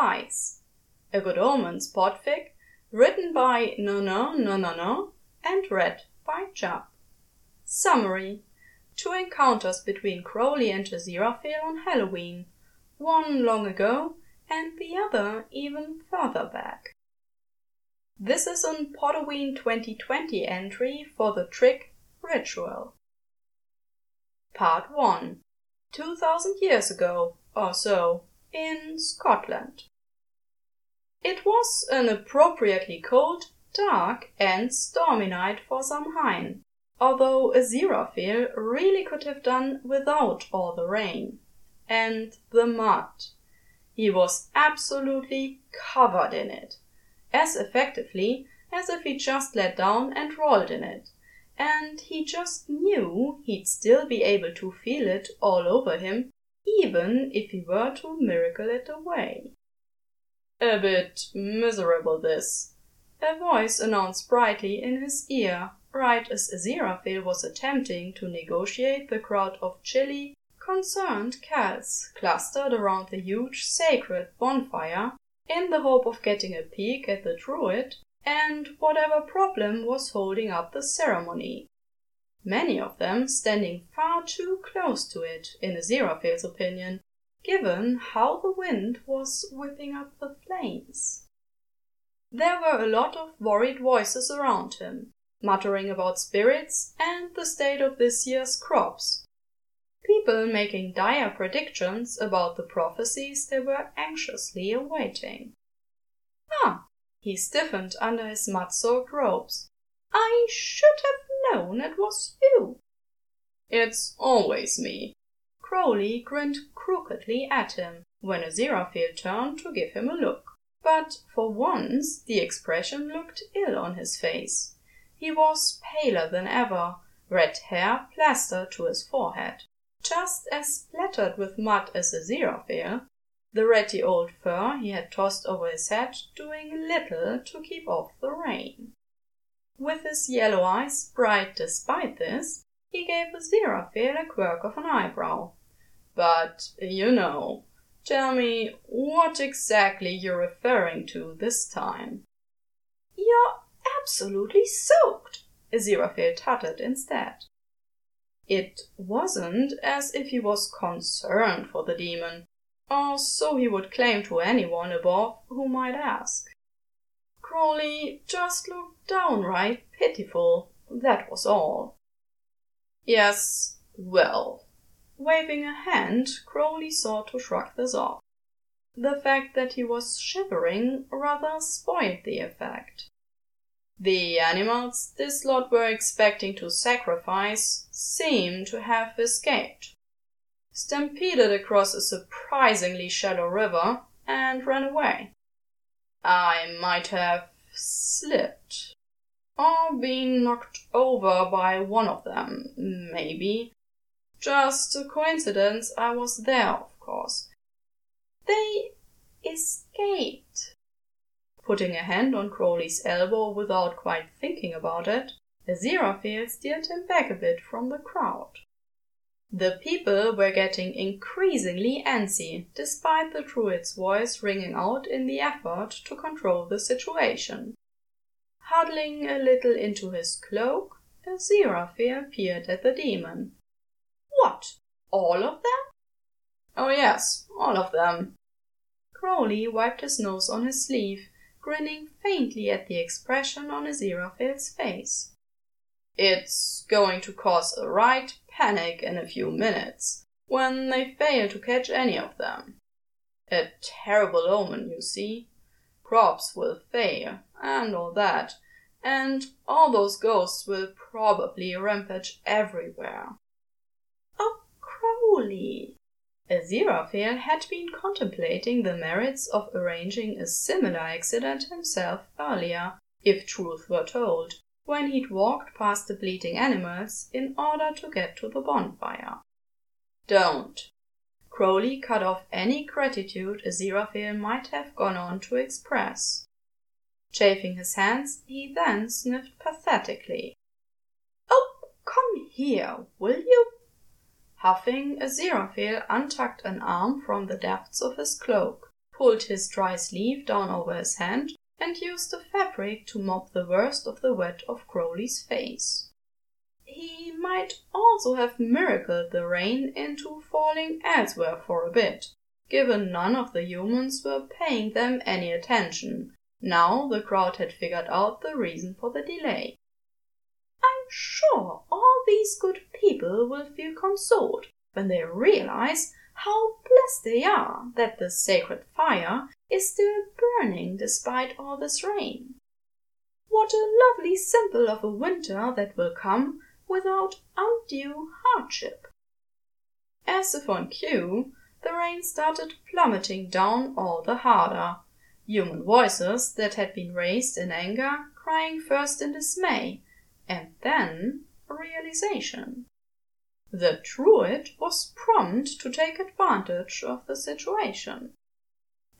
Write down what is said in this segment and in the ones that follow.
A good Omens podfic, written by Nununununu and read by Jupp. Summary Two encounters between Crowley and Aziraphale on Halloween, one long ago and the other even further back. This is an Pod-O-Ween 2020 entry for the trick Ritual. Part 1 2000 years ago, or so, in Scotland. It was an appropriately cold, dark, and stormy night for Samhain, although Aziraphale really could have done without all the rain. And the mud. He was absolutely covered in it, as effectively as if he just let down and rolled in it, and he just knew he'd still be able to feel it all over him even if he were to miracle it away. A bit miserable this, a voice announced brightly in his ear, right as Aziraphale was attempting to negotiate the crowd of chilly, concerned cats clustered around the huge sacred bonfire in the hope of getting a peek at the druid and whatever problem was holding up the ceremony. Many of them standing far too close to it, in Aziraphale's opinion, given how the wind was whipping up the flames. There were a lot of worried voices around him, muttering about spirits and the state of this year's crops. People making dire predictions about the prophecies they were anxiously awaiting. Ah! He stiffened under his mud soaked robes. I should have known it was you. It's always me. Crowley grinned crookedly at him when Aziraphale turned to give him a look. But for once the expression looked ill on his face. He was paler than ever, red hair plastered to his forehead. Just as splattered with mud as Aziraphale, the ratty old fur he had tossed over his head doing little to keep off the rain. With his yellow eyes bright despite this, he gave Aziraphale a quirk of an eyebrow. But, you know, tell me what exactly you're referring to this time. You're absolutely soaked, Aziraphale tutted instead. It wasn't as if he was concerned for the demon, or so he would claim to anyone above who might ask. Crawley just looked downright pitiful, that was all. Yes, well. Waving a hand, Crowley sought to shrug this off. The fact that he was shivering rather spoiled the effect. The animals this lot were expecting to sacrifice seemed to have escaped, stampeded across a surprisingly shallow river, and ran away. I might have slipped, or been knocked over by one of them, maybe. Just a coincidence I was there, of course. They escaped. Putting a hand on Crowley's elbow without quite thinking about it, Aziraphale steered him back a bit from the crowd. The people were getting increasingly antsy, despite the druid's voice ringing out in the effort to control the situation. Huddling a little into his cloak, Aziraphale peered at the demon. All of them? Oh, yes, all of them. Crowley wiped his nose on his sleeve, grinning faintly at the expression on Aziraphale's face. It's going to cause a right panic in a few minutes when they fail to catch any of them. A terrible omen, you see. Crops will fail, and all that, and all those ghosts will probably rampage everywhere. Oh, Crowley! Aziraphale had been contemplating the merits of arranging a similar accident himself earlier, if truth were told when he'd walked past the bleating animals in order to get to the bonfire. Don't. Crowley cut off any gratitude Aziraphale might have gone on to express. Chafing his hands, he then sniffed pathetically. Oh, come here, will you? Huffing, Aziraphale untucked an arm from the depths of his cloak, pulled his dry sleeve down over his hand, and used the fabric to mop the worst of the wet off Crowley's face. He might also have miracled the rain into falling elsewhere for a bit, given none of the humans were paying them any attention, now the crowd had figured out the reason for the delay. I'm sure all these good people will feel consoled when they realize how blessed they are that the sacred fire is still burning despite all this rain. What a lovely symbol of a winter that will come without undue hardship. As if on cue, the rain started plummeting down all the harder, human voices that had been raised in anger crying first in dismay, and then realization. The Druid was prompt to take advantage of the situation.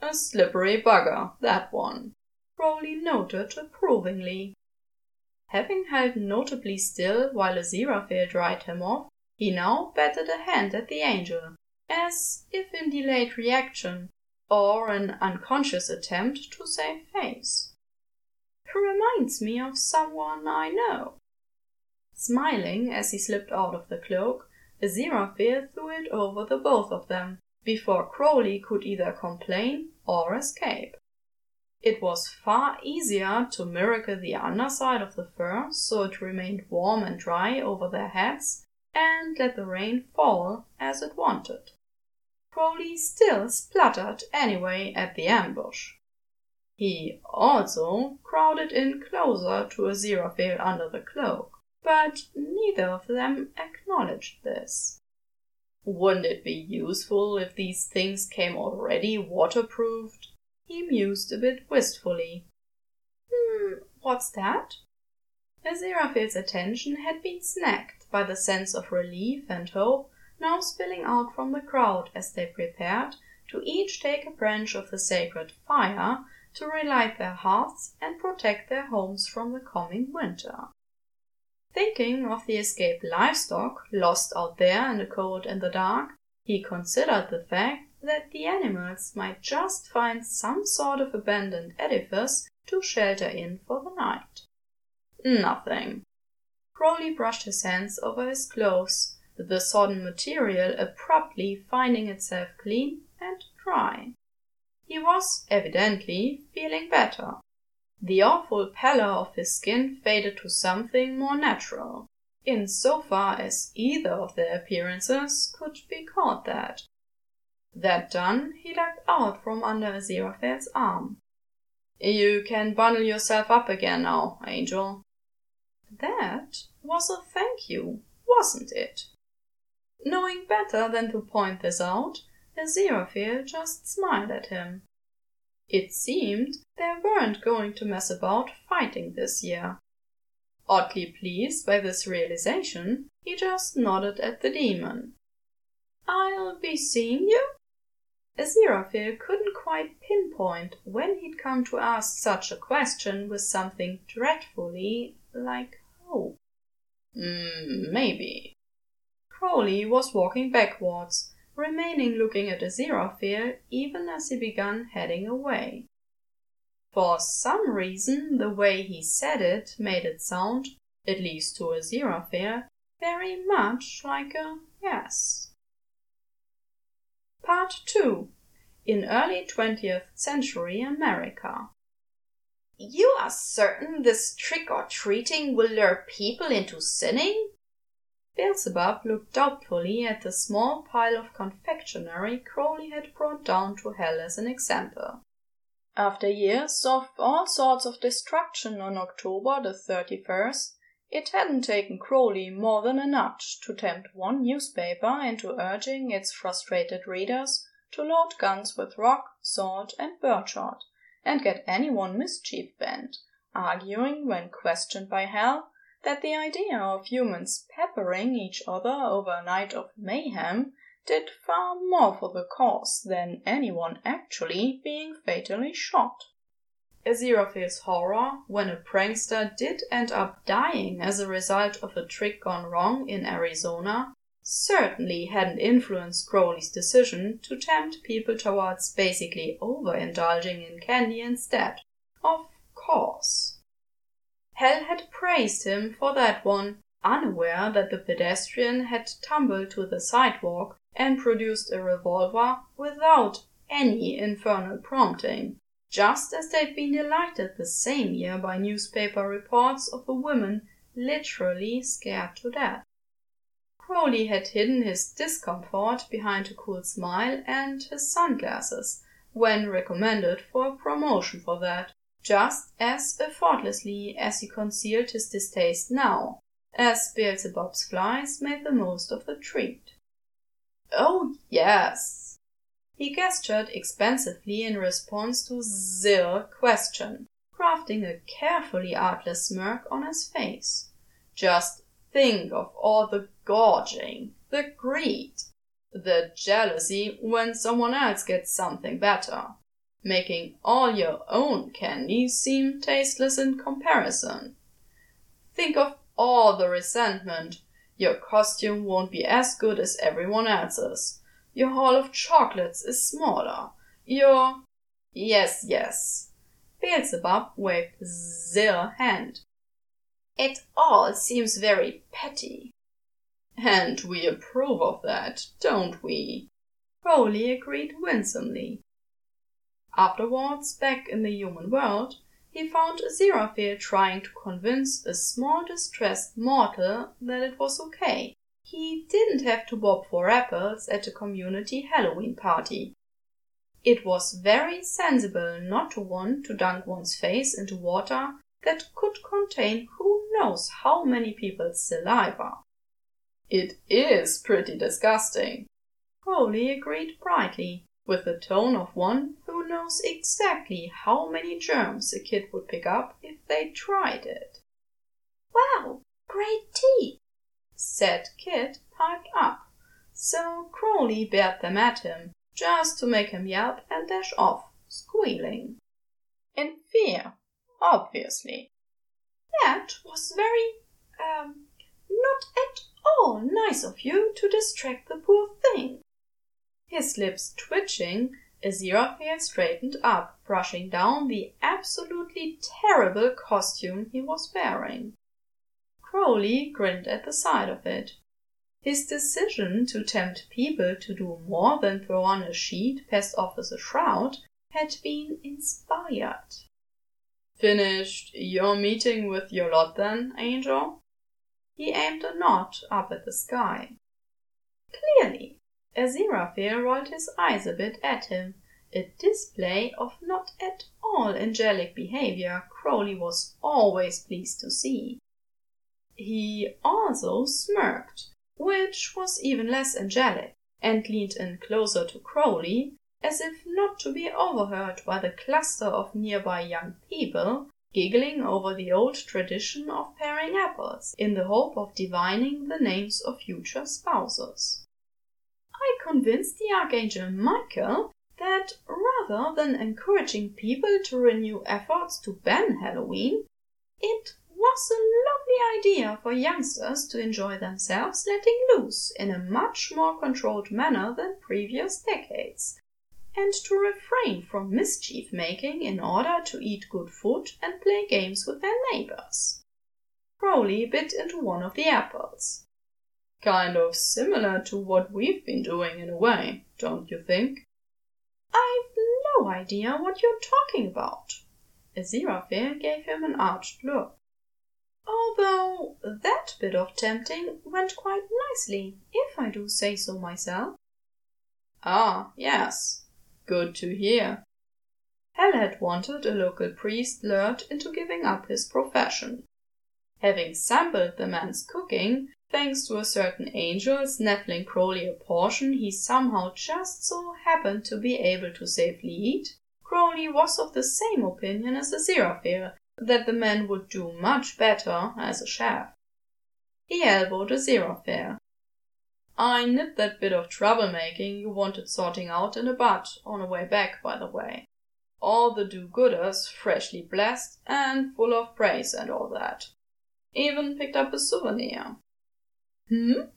A slippery bugger, that one, Crowley noted approvingly. Having held notably still while Aziraphale dried him off, he now batted a hand at the angel, as if in delayed reaction, or an unconscious attempt to save face. Reminds me of someone I know. Smiling as he slipped out of the cloak, Aziraphale threw it over the both of them, before Crowley could either complain or escape. It was far easier to miracle the underside of the fur so it remained warm and dry over their heads and let the rain fall as it wanted. Crowley still spluttered anyway at the ambush. He also crowded in closer to Aziraphale under the cloak, but neither of them acknowledged this. Wouldn't it be useful if these things came already waterproofed? He mused a bit wistfully. Hmm, what's that? Aziraphale's attention had been snagged by the sense of relief and hope now spilling out from the crowd as they prepared to each take a branch of the sacred fire to relight their hearths and protect their homes from the coming winter. Thinking of the escaped livestock lost out there in the cold and the dark, he considered the fact that the animals might just find some sort of abandoned edifice to shelter in for the night. Nothing. Crowley brushed his hands over his clothes, the sodden material abruptly finding itself clean and dry. He was, evidently, feeling better. The awful pallor of his skin faded to something more natural, in so far as either of their appearances could be called that. That done, he leapt out from under Aziraphale's arm. You can bundle yourself up again now, Angel. That was a thank you, wasn't it? Knowing better than to point this out, Aziraphale just smiled at him. It seemed they weren't going to mess about fighting this year. Oddly pleased by this realization, he just nodded at the demon. I'll be seeing you? Aziraphale couldn't quite pinpoint when he'd come to ask such a question with something dreadfully like hope. Mm, maybe. Crowley was walking backwards, remaining looking at Aziraphale even as he began heading away. For some reason, the way he said it made it sound, at least to Aziraphale, very much like a yes. Part 2 In Early 20th Century America You are certain this trick or treating will lure people into sinning? Beelzebub looked doubtfully at the small pile of confectionery Crowley had brought down to hell as an example. After years of all sorts of destruction on October the 31st, it hadn't taken Crowley more than a nudge to tempt one newspaper into urging its frustrated readers to load guns with rock, salt, and birdshot, and get anyone mischief bent, arguing, when questioned by Hell, that the idea of humans peppering each other over a night of mayhem did far more for the cause than anyone actually being fatally shot. Aziraphale's horror when a prankster did end up dying as a result of a trick gone wrong in Arizona certainly hadn't influenced Crowley's decision to tempt people towards basically overindulging in candy instead. Of course. Hell had praised him for that one, unaware that the pedestrian had tumbled to the sidewalk and produced a revolver without any infernal prompting, just as they'd been delighted the same year by newspaper reports of a woman literally scared to death. Crowley had hidden his discomfort behind a cool smile and his sunglasses when recommended for a promotion for that, just as effortlessly as he concealed his distaste now, as Beelzebub's flies made the most of the treat. Oh, yes. He gestured expansively in response to their question, crafting a carefully artless smirk on his face. Just think of all the gorging, the greed, the jealousy when someone else gets something better, making all your own candy seem tasteless in comparison. Think of all the resentment. Your costume won't be as good as everyone else's. Your haul of chocolates is smaller. Your. Yes, yes. Beelzebub waved their hand. It all seems very petty. And we approve of that, don't we? Crowley agreed winsomely. Afterwards, back in the human world, he found Aziraphale trying to convince a small distressed mortal that it was okay. He didn't have to bob for apples at a community Halloween party. It was very sensible not to want to dunk one's face into water that could contain who knows how many people's saliva. It is pretty disgusting. Crowley agreed brightly, with the tone of one who knows exactly how many germs a kid would pick up if they tried it. Wow, great tea, said Kit, piped up. So Crowley bared them at him, just to make him yelp and dash off, squealing. In fear obviously. That was very, um, not at all nice of you to distract the poor thing. His lips twitching, Aziraphale straightened up, brushing down the absolutely terrible costume he was wearing. Crowley grinned at the sight of it. His decision to tempt people to do more than throw on a sheet passed off as a shroud had been inspired. Finished your meeting with your lot then, Angel? He aimed a nod up at the sky. Clearly, Aziraphale rolled his eyes a bit at him, a display of not at all angelic behavior Crowley was always pleased to see. He also smirked, which was even less angelic, and leaned in closer to Crowley, as if not to be overheard by the cluster of nearby young people giggling over the old tradition of paring apples in the hope of divining the names of future spouses. I convinced the Archangel Michael that rather than encouraging people to renew efforts to ban Halloween, it was a lovely idea for youngsters to enjoy themselves letting loose in a much more controlled manner than previous decades and to refrain from mischief making in order to eat good food and play games with their neighbors. Crowley bit into one of the apples. Kind of similar to what we've been doing in a way, don't you think? I've no idea what you're talking about. Aziraphale gave him an arched look. Although that bit of tempting went quite nicely, if I do say so myself. Ah, yes, Good to hear. Hell had wanted a local priest lured into giving up his profession. Having sampled the man's cooking, thanks to a certain angel snaffling Crowley a portion he somehow just so happened to be able to safely eat, Crowley was of the same opinion as the Aziraphale that the man would do much better as a chef. He elbowed Aziraphale. I nipped that bit of trouble making you wanted sorting out in the bud on the way back, by the way. All the do-gooders freshly blessed and full of praise and all that. Even picked up a souvenir. Hmm?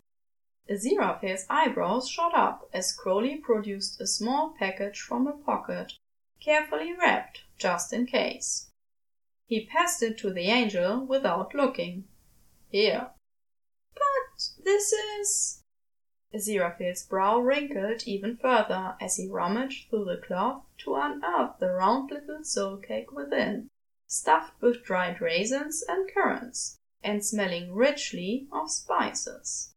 Aziraphale's eyebrows shot up as Crowley produced a small package from a pocket, carefully wrapped, just in case. He passed it to the angel without looking. Here. But this is. Aziraphale's brow wrinkled even further as he rummaged through the cloth to unearth the round little soul cake within, stuffed with dried raisins and currants, and smelling richly of spices.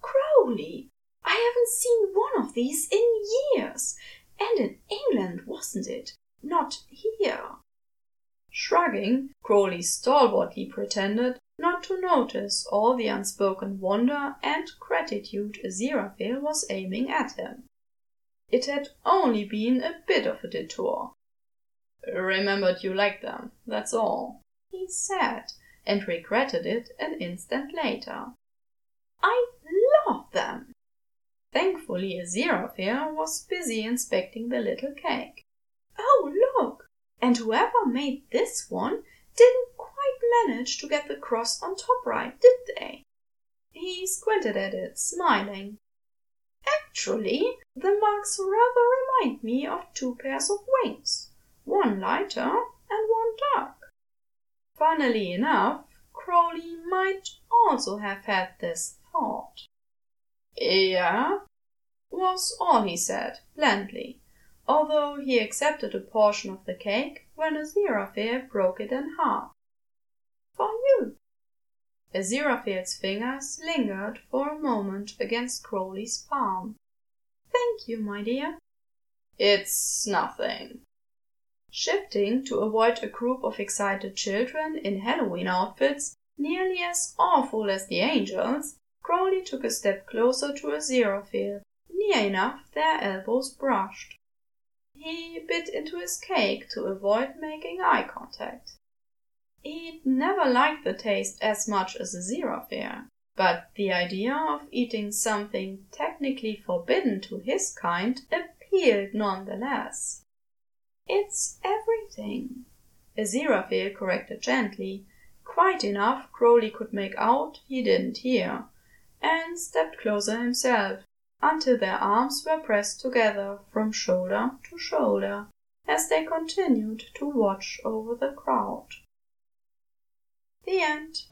Crowley, I haven't seen one of these in years. And in England, wasn't it? Not here. Shrugging, Crowley stalwartly pretended not to notice all the unspoken wonder and gratitude Aziraphale was aiming at him. It had only been a bit of a detour. Remembered you liked them, that's all, he said, and regretted it an instant later. I love them. Thankfully Aziraphale was busy inspecting the little cake. Oh, look! And whoever made this one didn't quite manage to get the cross on top right, did they? He squinted at it, smiling. Actually, the marks rather remind me of two pairs of wings, one lighter and one dark. Funnily enough, Crowley might also have had this thought. Yeah, was all he said, blandly, although he accepted a portion of the cake when Aziraphale broke it in half. For you. Aziraphale's fingers lingered for a moment against Crowley's palm. Thank you, my dear. It's nothing. Shifting to avoid a group of excited children in Halloween outfits nearly as awful as the angels, Crowley took a step closer to a Aziraphale, near enough their elbows brushed. He bit into his cake to avoid making eye contact. He'd never liked the taste as much as Aziraphale, but the idea of eating something technically forbidden to his kind appealed nonetheless. It's everything, Aziraphale corrected gently, quite enough Crowley could make out he didn't hear and stepped closer himself, until their arms were pressed together from shoulder to shoulder, as they continued to watch over the crowd. The end.